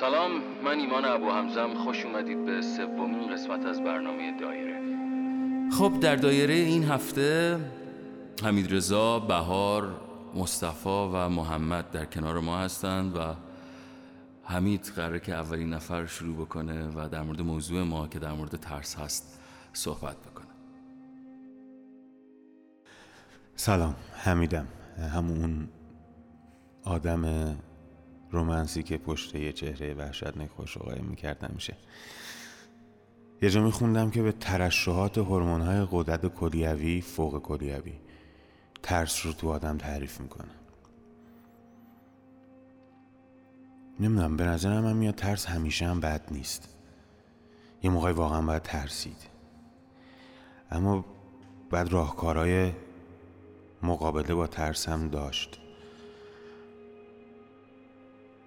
سلام من ایمان ابو حمزم خوش اومدید به سومین قسمت از برنامه دایره. خب در دایره این هفته حمید رضا بهار مصطفی و محمد در کنار ما هستند و حمید قراره که اولین نفر شروع بکنه و در مورد موضوع ما که در مورد ترس هست صحبت بکنه. سلام حمیدم. همون آدم رومنسی که پشت یه چهره وحشتناک خوشوقایی می‌کرد میشه یه جا میخوندم که به ترشحات های قدرت کلیوی فوق کلیوی ترس رو تو آدم تعریف می‌کنه. نمی‌دونم به نظرم من میاد ترس همیشه هم بد نیست. یه موقعی واقعا باید ترسید. اما بعد راهکارهای مقابله با ترس هم داشت.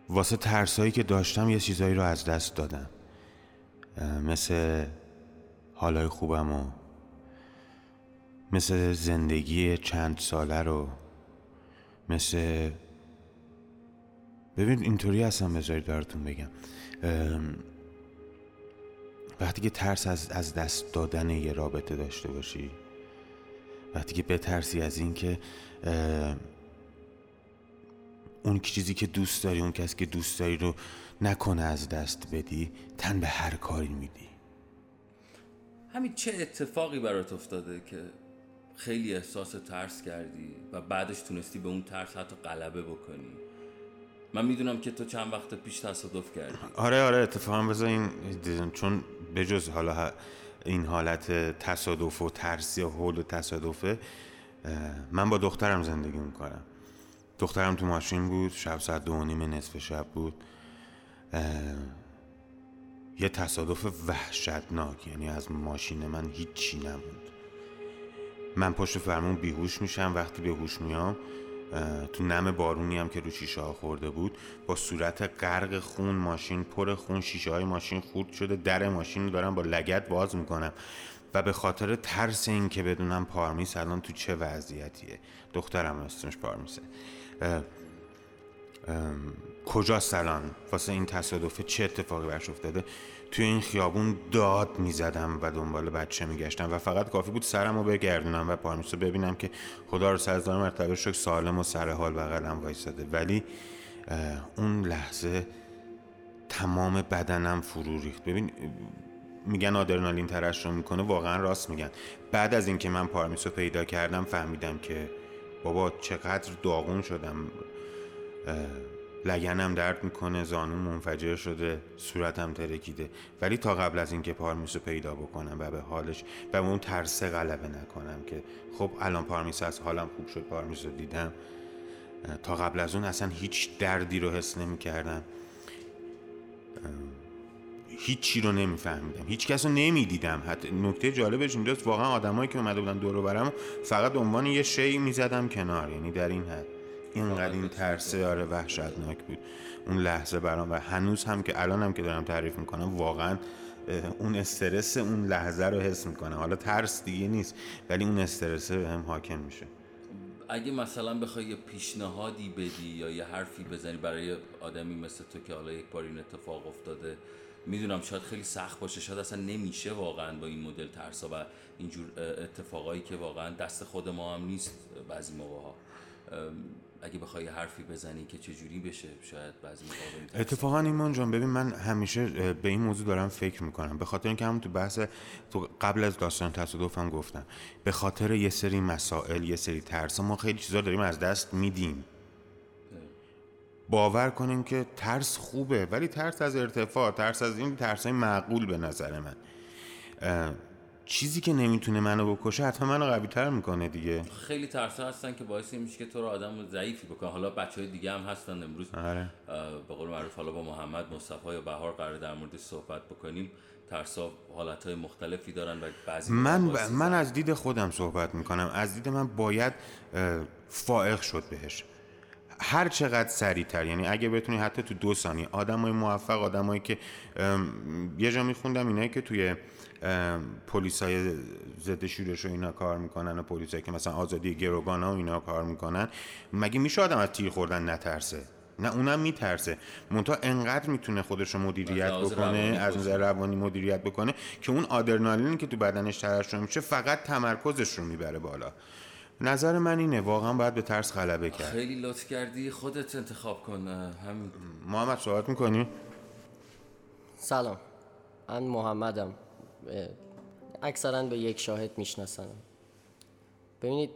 واسه ترسایی که داشتم یه چیزایی رو از دست دادم. مثل حالای خوبم و مثل زندگی چند ساله رو. مثل ببین اینطوری هستم بذارید براتون بگم. وقتی که ترس از, از دست دادن یه رابطه داشته باشی وقتی که بترسی از اینکه اون چیزی که دوست داری اون کسی که دوست داری رو نکنه از دست بدی تن به هر کاری میدی. همین چه اتفاقی برات افتاده که خیلی احساس ترس کردی و بعدش تونستی به اون ترس حتی غلبه بکنی؟ من می‌دونم که تو چند وقت پیش تصادف کردی. آره آره اتفاقا بذار این چون بجز حالا این حالت تصادف و ترس یا حول و تصادفه من با دخترم زندگی می‌کنم. دخترم تو ماشین بود شب ساعت دو نیم نصف شب بود. یه تصادف وحشتناک یعنی از ماشین من هیچی نبود. من پشت فرمون بیهوش میشم وقتی به هوش میام تو نم بارونی هم که رو شیشه ها خورده بود با صورت غرق خون ماشین پر خون شیشه های ماشین خورد شده در ماشین دارم با لگت باز می‌کنم. و به خاطر ترس این که بدونم پارمیس الان تو چه وضعیتیه. دخترم اسمش پارمیسه. کجا سلان واسه این تصادفه چه اتفاقی برش افتاده؟ توی این خیابون داد می‌زدم و دنبال بچه میگشتم و فقط کافی بود سرم رو بگردونم و پارمیس ببینم که خدا رو سرزدار مرتبه شک سالم و سر حال بغلم وایساده ولی اون لحظه تمام بدنم فرو ریخت. ببین میگن آدرنالین ترش رو می‌کنه واقعا راست میگن. بعد از اینکه من پارمیس رو پیدا کردم فهمیدم که بابا چقدر داغون شدم. لگنم درد می‌کنه زانون منفجر شده صورتم ترکیده. ولی تا قبل از اینکه پارمیس رو پیدا بکنم و به حالش و اون ترسه غلبه نکنم که خب الان پارمیس از حالم خوب شد پارمیس دیدم. تا قبل از اون اصلا هیچ دردی رو حس نمی کردم هیچی رو نمیفهمیدم. هیچ کس رو نمی‌دیدم. حتی نکته جالبش اینجاست. واقعا آدمایی که اومده بودن دور برم فقط عنوان یه شی می‌زدم کنار. یعنی در این حد. اینقدر این ترسه آره وحشتناک بود. اون لحظه برام و هنوز هم که الان هم که دارم تعریف می‌کنم واقعا اون استرس اون لحظه رو حس می‌کنم. حالا ترس دیگه نیست ولی اون استرس هم حاکم میشه. اگه مثلا بخوای یه پیشنهادی بدی یا یه حرفی بزنی برای آدمی مثل تو که حالا یک بار این اتفاق افتاده می‌دونم شاید خیلی سخت باشه شاید اصلا نمیشه واقعا با این مدل ترسا و اینجور اتفاقایی که واقعا دست خود ما هم نیست بعضی موقع ها اگه بخوای حرفی بزنی که چجوری بشه شاید بعضی موقع اتفاقا ایمان جان ببین من همیشه به این موضوع دارم فکر می‌کنم. به خاطر اینکه همون تو بحث تو قبل از داستان تصادفم گفتم. به خاطر یه سری مسائل یه سری ترس ما خیلی چیزا داریم از دست میدیم. باور کنیم که ترس خوبه ولی ترس از ارتفاع ترس از این ترس های معقول به نظر من. چیزی که نمی‌تونه منو بکشه حتما منو قوی تر می‌کنه دیگه. خیلی ترس هستن که باعث میشه که تو رو آدم ضعیفی بکنه حالا بچه های دیگه هم هستن امروز آره. به قول معروف حالا با محمد مصطفی یا بهار قرار در مورد صحبت بکنیم. ترسا حالت های مختلفی دارن و بعضی من ب... من از دید خودم صحبت می‌کنم. از دید من باید فائق شد بهش. هر چقدر سریعتر یعنی اگه بتونی حتی تو دو ثانیه آدمای موفق آدمایی که یه جا میخوندم اینایی که توی های ضد شورش و اینا کار می‌کنن و هایی که مثلا آزادی گروگان و اینا کار می‌کنن مگه میشه آدم از تیر خوردن نترسه؟ نه اونم میترسه. منتها انقدر می‌تونه خودش رو مدیریت بکنه از. نظر روانی مدیریت بکنه که اون آدرنالینی که تو بدنش ترشح میشه فقط تمرکزش رو می‌بره بالا. نظر من اینه واقعا باید به ترس غلبه کرد. خیلی لطف کردی خودت انتخاب کن همین. محمد صحبت می‌کنی؟ سلام. من محمدم. اکثرا به یک شاهد میشناسنم. ببینید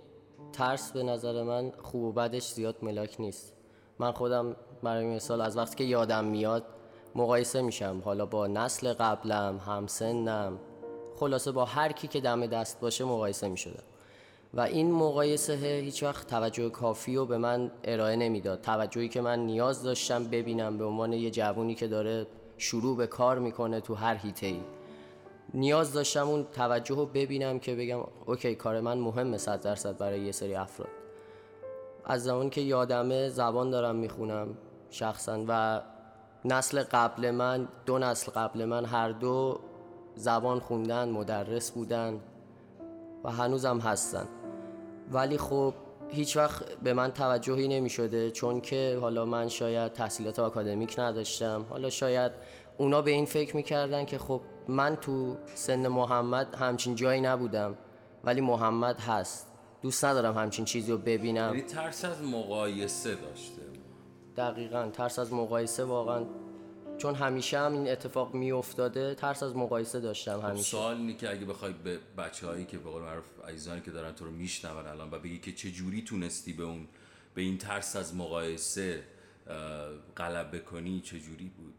ترس به نظر من خوب و بدش زیاد ملاک نیست. من خودم برای مثال از وقتی که یادم میاد مقایسه میشم. حالا با نسل قبلم همسنم خلاصه با هر کی که دم دست باشه مقایسه می‌شدم. و این مقایسه هیچ وقت توجه کافی رو به من ارائه نمی‌داد. توجهی که من نیاز داشتم ببینم به عنوان یه جوونی که داره شروع به کار می‌کنه تو هر هیته ای. نیاز داشتم اون توجه رو ببینم که بگم اوکی کار من مهمه صد درصد برای یه سری افراد. از زمانی که یادمه زبان دارم می‌خونم شخصا و نسل قبل من دو نسل قبل من هر دو زبان خوندن مدرس بودن و هنوزم هستن. ولی خب هیچ وقت به من توجهی نمی شده چون که حالا من شاید تحصیلات آکادمیک نداشتم. حالا شاید اونا به این فکر می‌کردن که خب من تو سن محمد همچین جایی نبودم ولی محمد هست. دوست ندارم همچین چیزی رو ببینم. یعنی ترس از مقایسه داشته. دقیقا ترس از مقایسه واقعا چون همیشه هم این اتفاق میافتاده ترس از مقایسه داشتم همیشه. سوال اینه که اگه بخوای به بچه هایی که به قول معروف عزیزانی که دارن تو رو میشنون الان و بگی که چه جوری تونستی به اون به این ترس از مقایسه غلبه کنی چه جوری بود؟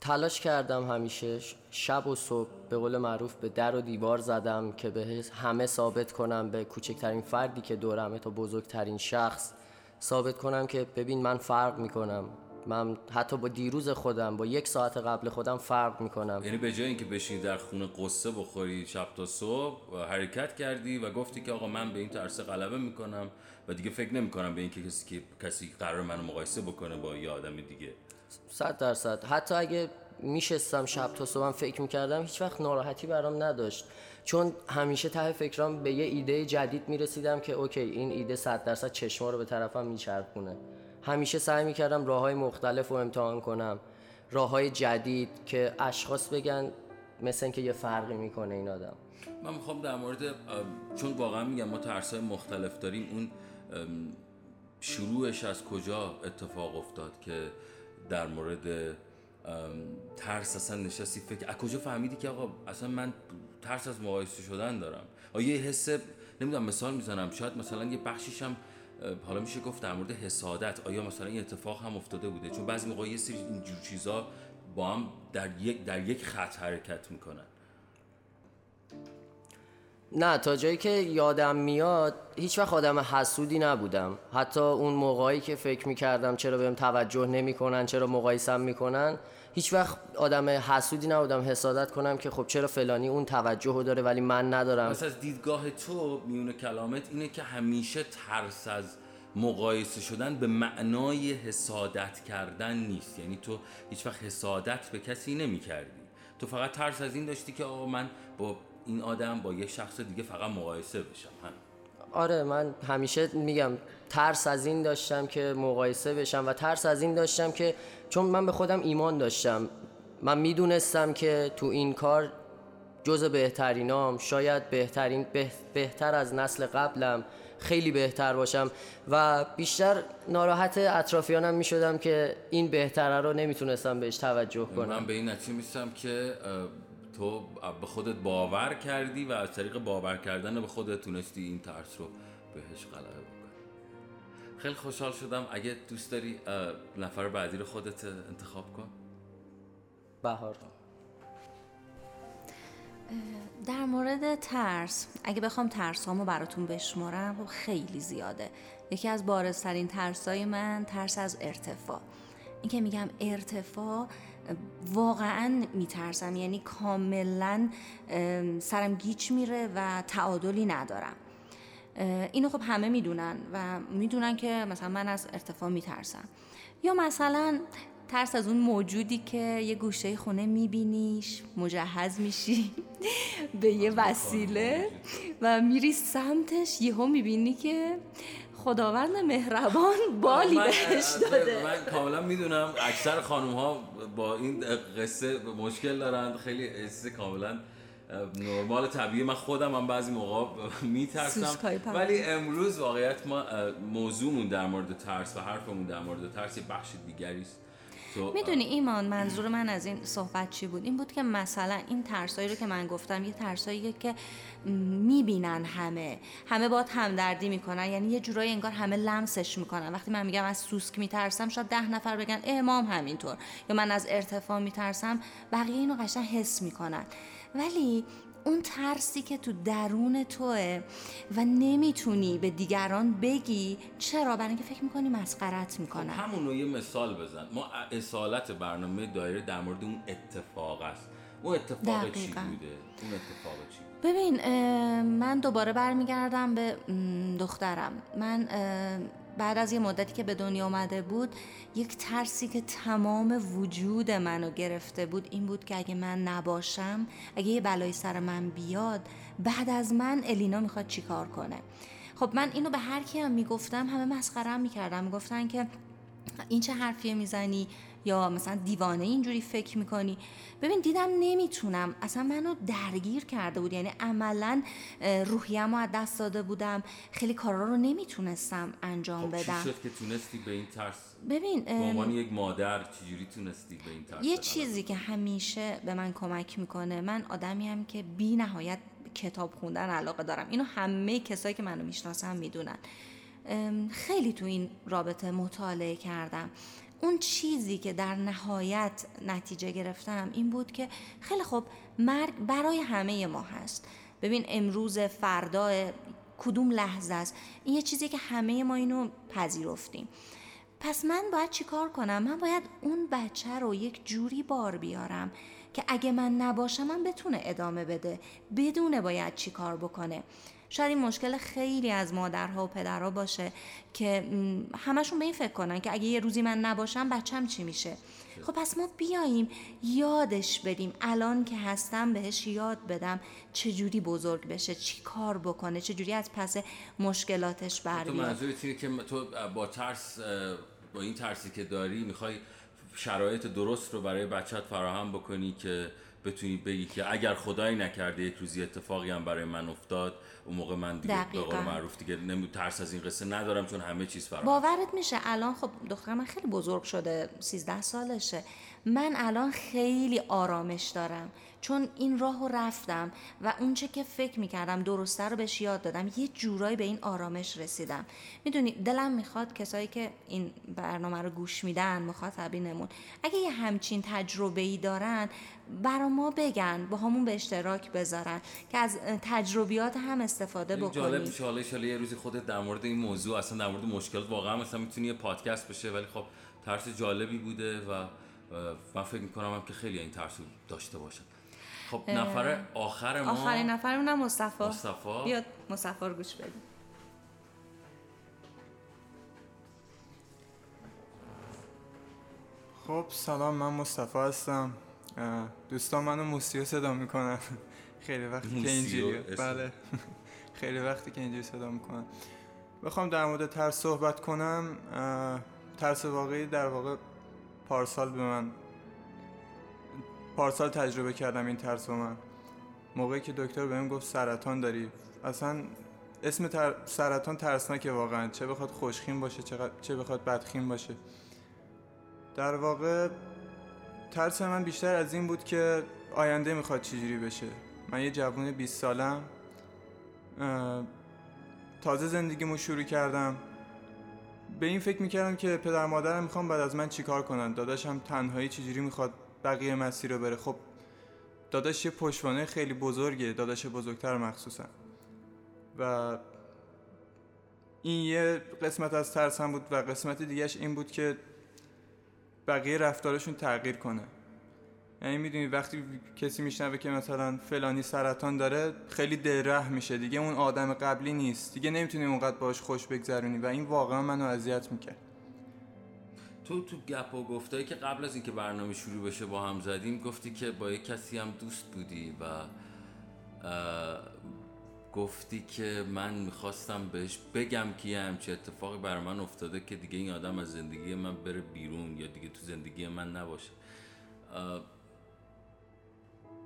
تلاش کردم همیشه. شب و صبح به قول معروف به در و دیوار زدم که به همه ثابت کنم به کوچکترین فردی که دورمه تا بزرگترین شخص. ثابت کنم که ببین من فرق می‌کنم. من حتی با دیروز خودم با یک ساعت قبل خودم فرق می‌کنم. یعنی به جای اینکه بشینی در خونه قصه بخوری شب تا صبح و حرکت کردی و گفتی که آقا من به این ترس غلبه می‌کنم و دیگه فکر نمی‌کنم به اینکه کسی که کسی قرار منو مقایسه بکنه با یه آدم دیگه. صد درصد. حتی اگه میشستم شب تا صبحم فکر می‌کردم هیچ وقت ناراحتی برام نداشت. چون همیشه ته فکرام به یه ایده جدید می‌رسیدم که اوکی این ایده صد درصد چشما رو به طرفم میچرخونه. همیشه سعی می‌کردم راه های مختلف رو امتحان کنم. راه های جدید که اشخاص بگن مثل اینکه یه فرقی می‌کنه این آدم. من می‌خوام در مورد چون واقعا میگم ما ترس مختلف داریم اون شروعش از کجا اتفاق افتاد که در مورد ترس اصلا نشستی فکر از کجا فهمیدی که آقا اصلا من ترس از مقایسه شدن دارم؟ آیا یه حس نمی‌دونم مثال می‌زنم. شاید مثلا یه بخشیش هم حالا میشه گفت در مورد حسادت. آیا مثلا این اتفاق هم افتاده بوده؟ چون بعضی موقع یه سری اینجور چیزا با هم در یک در یک خط حرکت می‌کنن. نه تا جایی که یادم میاد هیچ وقت آدم حسودی نبودم. حتی اون موقعی که فکر می‌کردم چرا بهم توجه نمی‌کنن چرا مقایسم می‌کنن هیچ وقت آدم حسودی نبودم. حسادت کنم که خب چرا فلانی اون توجه داره ولی من ندارم. پس از دیدگاه تو میون کلامت اینه که همیشه ترس از مقایسه شدن به معنای حسادت کردن نیست. یعنی تو هیچ وقت حسادت به کسی نمی کردی تو فقط ترس از این داشتی که آقا من با این آدم با یه شخص دیگه فقط مقایسه بشم همین آره من همیشه میگم ترس از این داشتم که مقایسه بشم و ترس از این داشتم که چون من به خودم ایمان داشتم. من می‌دونستم که تو این کار جز بهترینام شاید بهترین به- بهتر از نسل قبلم خیلی بهتر باشم و بیشتر ناراحت اطرافیانم می‌شدم که این بهتره رو نمی‌تونستم بهش توجه کنم. من به این نتیجه میستم که تو به خودت باور کردی و از طریق باور کردن به خودت تونستی این ترس رو بهش غلبه بکنی. خیلی خوشحال شدم. اگه دوست داری نفر بعدی رو خودت انتخاب کن. بهار. در مورد ترس اگه بخوام ترسامو براتون بشمارم خب خیلی زیاده. یکی از بارزترین ترسای من ترس از ارتفاع. این که میگم ارتفاع واقعا میترسم. یعنی کاملا ام، سرم گیج میره و تعادلی ندارم. اینو خب همه می‌دونن و می‌دونن که مثلا من از ارتفاع میترسم. یا مثلا ترس از اون موجودی که یه گوشه خونه میبینیش مجهز میشی به یه وسیله و میری سمتش یهو می‌بینی که خداوند مهربان بالی بهش داده. من کاملا می‌دونم اکثر خانوم ها با این قصه مشکل دارن. خیلی قصه کاملا نرمال طبیعی. من خودم هم بعضی موقع میترسم. ولی امروز واقعیت ما موضوعمون در مورد ترس و حرفمون در مورد ترس یه بخش دیگری است. تو، می‌دونی ایمان منظور من از این صحبت چی بود؟ این بود که مثلا این ترسایی رو که من گفتم یه ترساییه که می‌بینن همه. همه باید همدردی می‌کنن. یعنی یه جورایی انگار همه لمسش می‌کنن. وقتی من میگم از سوسک میترسم شاید ده نفر بگن امام همینطور. یا من از ارتفاع میترسم بقیه اینو قشنگ حس می‌کنن. ولی اون ترسی که تو درون توه و نمی‌تونی به دیگران بگی چرا؟ برای اینکه فکر می‌کنی مسخرت می‌کنن همون رو یه مثال بزن. ما اصالت برنامه دایره در مورد اون اتفاق است. اون اتفاق چی دقیقاً. بوده؟ اون اتفاق چی بوده؟ ببین من دوباره برمیگردم به دخترم. من بعد از یه مدتی که به دنیا آمده بود یک ترسی که تمام وجود منو گرفته بود این بود که اگه من نباشم اگه یه بلایی سر من بیاد بعد از من الینا می‌خواد چیکار کنه؟ خب من اینو به هر کی هم می‌گفتم همه مسخرم می‌کردم می‌گفتن که این چه حرفیه می‌زنی؟ یا مثلا دیوانه اینجوری فکر می‌کنی؟ ببین دیدم نمی‌تونم. اصلا منو درگیر کرده بود. یعنی عملا روحیم رو از دست داده بودم. خیلی کارا رو نمی‌تونستم انجام خب چی بدم. شد که تونستی به این ترس؟ ببین عنوان یک مادر چجوری تونستی به این ترس یه چیزی که همیشه به من کمک می‌کنه من آدمی هم که بی نهایت کتاب خوندن علاقه دارم. اینو همه کسایی که منو می‌شناسن می‌دونن. خیلی تو این رابطه مطالعه کردم. اون چیزی که در نهایت نتیجه گرفتم این بود که خیلی خوب مرگ برای همه ما هست. ببین امروز فردا کدوم لحظه است؟ این یه چیزی که همه ما اینو پذیرفتیم. پس من باید چیکار کنم؟ من باید اون بچه رو یک جوری بار بیارم که اگه من نباشم من بتونه ادامه بده بدونه باید چیکار بکنه. شاید این مشکل خیلی از مادرها و پدرها باشه که همشون به این فکر کنن که اگه یه روزی من نباشم بچم چی میشه؟ خب پس ما بیاییم یادش بدیم الان که هستم بهش یاد بدم چجوری بزرگ بشه چی کار بکنه چجوری از پس مشکلاتش تو بر بیاد. منظورت اینه که تو با ترس با این ترسی که داری می‌خوای شرایط درست رو برای بچت فراهم بکنی که بتونی بگی که اگر خدایی نکرده یک روزی اتفاقی هم برای من افتاد اون موقع من دیگه دقیقاً. معروف دیگه نمی ترس از این قصه ندارم چون همه چیز فراهم باورت میشه. الان خب دختر من خیلی بزرگ شده 13 سالشه. من الان خیلی آرامش دارم. چون این راه رو رفتم و اونچه که فکر می‌کردم درسته رو بهش یاد دادم یه جورایی به این آرامش رسیدم. می‌دونی دلم می‌خواد کسایی که این برنامه رو گوش میدن مخاطبینمون اگه یه همچین تجربه ای دارن برا ما بگن با همون به اشتراک بذارن که از تجربیات هم استفاده جالب بکنیم. میشه حالا ایشالا یه روزی خودت در مورد این موضوع اصلا در مورد مشکلات واقعا مثلا می‌تونی یه پادکست بشه ولی خب ترس جالبی بوده و من فکر می‌کنم هم که خیلی این ترس رو داشته باشن. خب نفر آخر ما آخرین نفرمونم مصطفی. مصطفی. بیاد مصطفی رو گوش بدیم. خب سلام من مصطفی هستم. دوستان منو موسیو صدا می‌کنن. خیلی وقتی که اینجوری. بله. خیلی وقتی که اینجوری صدا می‌کنن. بخوام در مورد ترس صحبت کنم. ترس واقعی در واقع پارسال به من پارسال تجربه کردم این ترس من. موقعی که دکتر بهم گفت سرطان داری. اصلا اسم تر... سرطان ترسناکه واقعا. چه بخواد خوشخیم باشه چه, بخواد بدخیم باشه. در واقع ترس من بیشتر از این بود که آینده می‌خواد چجوری بشه. من یه جوون 20 سالم تازه زندگیمو شروع کردم. به این فکر می‌کردم که پدر مادرم می‌خوام بعد از من چیکار کنن. داداشم تنهایی چجوری می‌خواد بقیه مسیر رو بره. خب داداش یه پشتوانه خیلی بزرگه. داداش بزرگتر مخصوصا. و این یه قسمت از ترسم بود و قسمت دیگهش این بود که بقیه رفتارشون تغییر کنه. یعنی می‌دونی وقتی کسی میشنوه که مثلا فلانی سرطان داره خیلی دلره میشه دیگه. اون آدم قبلی نیست. دیگه نمی‌تونی اونقدر باش خوش بگذرونی و این واقعا منو اذیت می‌کرد. تو تو گپ و گفتایی که قبل از اینکه برنامه شروع بشه با هم زدیم گفتی که با یک کسی هم دوست بودی و گفتی که من می‌خواستم بهش بگم که یه همچه اتفاقی بر من افتاده که دیگه این آدم از زندگی من بره بیرون یا دیگه تو زندگی من نباشه.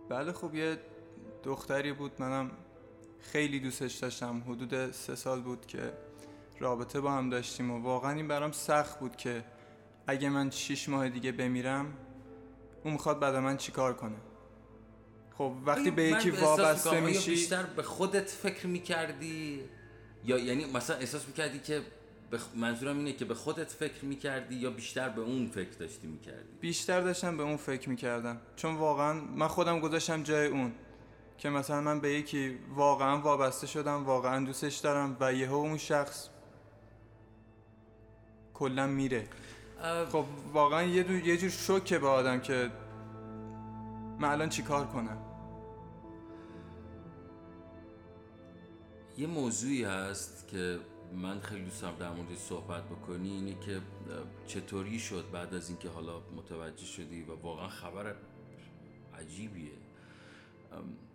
بله خب یه دختری بود منم خیلی دوستش داشتم. حدود سه سال بود که رابطه با هم داشتیم و واقعا این برام سخت بود که اگه من شیش ماه دیگه بمیرم اون می‌خواد بعد من چیکار کنه؟ خب وقتی به یکی وابسته میشی؟ بیشتر به خودت فکر می‌کردی؟ یا یعنی مثلا احساس می‌کردی که بخ... منظورم اینه که به خودت فکر می‌کردی یا بیشتر به اون فکر داشتی می‌کردی؟ بیشتر داشتم به اون فکر می‌کردم. چون واقعا من خودم گذاشتم جای اون. که مثلا من به یکی واقعا وابسته شدم واقعا دوستش دارم و یهو اون شخص کلا میره. خب واقعا یه, دو... یه جور شوکه به آدم که من الان چیکار کنم؟ یه موضوعی هست که من خیلی دوست دارم در مورد صحبت بکنی اینه که چطوری شد بعد از اینکه حالا متوجه شدی و واقعا خبر عجیبیه.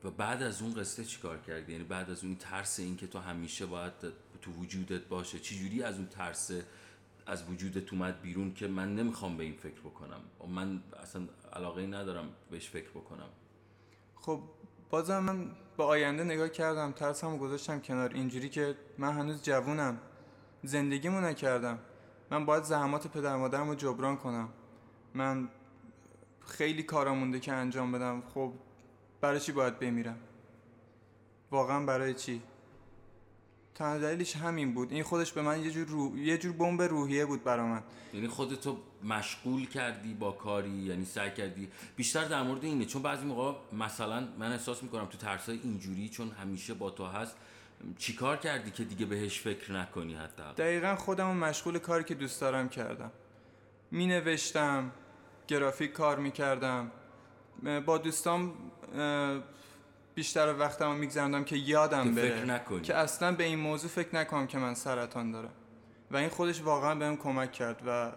و بعد از اون قصه چیکار کردی؟ یعنی بعد از اون ترس اینکه تو همیشه باید تو وجودت باشه. چجوری از اون ترس از وجودت اومد بیرون که من نمی‌خوام به این فکر بکنم؟ من اصلا علاقه ندارم بهش فکر بکنم. خب بازم من به آینده نگاه کردم ترسمو گذاشتم کنار. اینجوری که من هنوز جوونم. زندگیمو نکردم. من باید زحمات پدر مادرم رو جبران کنم. من خیلی کارا مونده که انجام بدم. خب برای چی باید بمیرم؟ واقعا برای چی؟ تنها دلیلش همین بود. این خودش به من یه جور رو... یه جور بمب روحیه بود برا من. یعنی خودتو مشغول کردی با کاری یعنی سعی کردی. بیشتر در مورد اینه چون بعضی موقع مثلا من احساس می‌کنم تو ترسای اینجوری چون همیشه با تو هست. چیکار کردی که دیگه بهش فکر نکنی حتی دقیقا خودم مشغول کاری که دوست دارم کردم. می نوشتم گرافیک کار می کردم با دوستام بیشتر وقتم رو میگذرندم که یادم بره فکر نکنی. که اصلا به این موضوع فکر نکنم که من سرطان دارم. و این خودش واقعا بهم کمک کرد و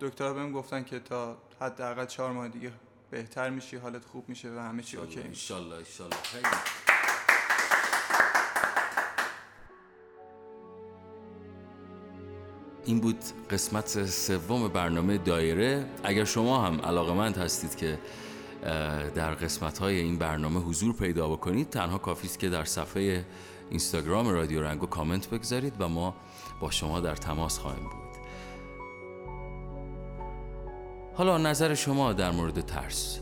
دکترها بهم گفتن که تا حداقل چهار ماه دیگه بهتر میشی حالت خوب میشه و همه چی اوکی. میشه ان خیلی. این بود قسمت سوم برنامه دایره. اگر شما هم علاقمند هستید که در قسمت های این برنامه حضور پیدا بکنید تنها کافی است که در صفحه اینستاگرام رادیو رنگو کامنت بگذارید و ما با شما در تماس خواهیم بود حالا نظر شما در مورد ترس؟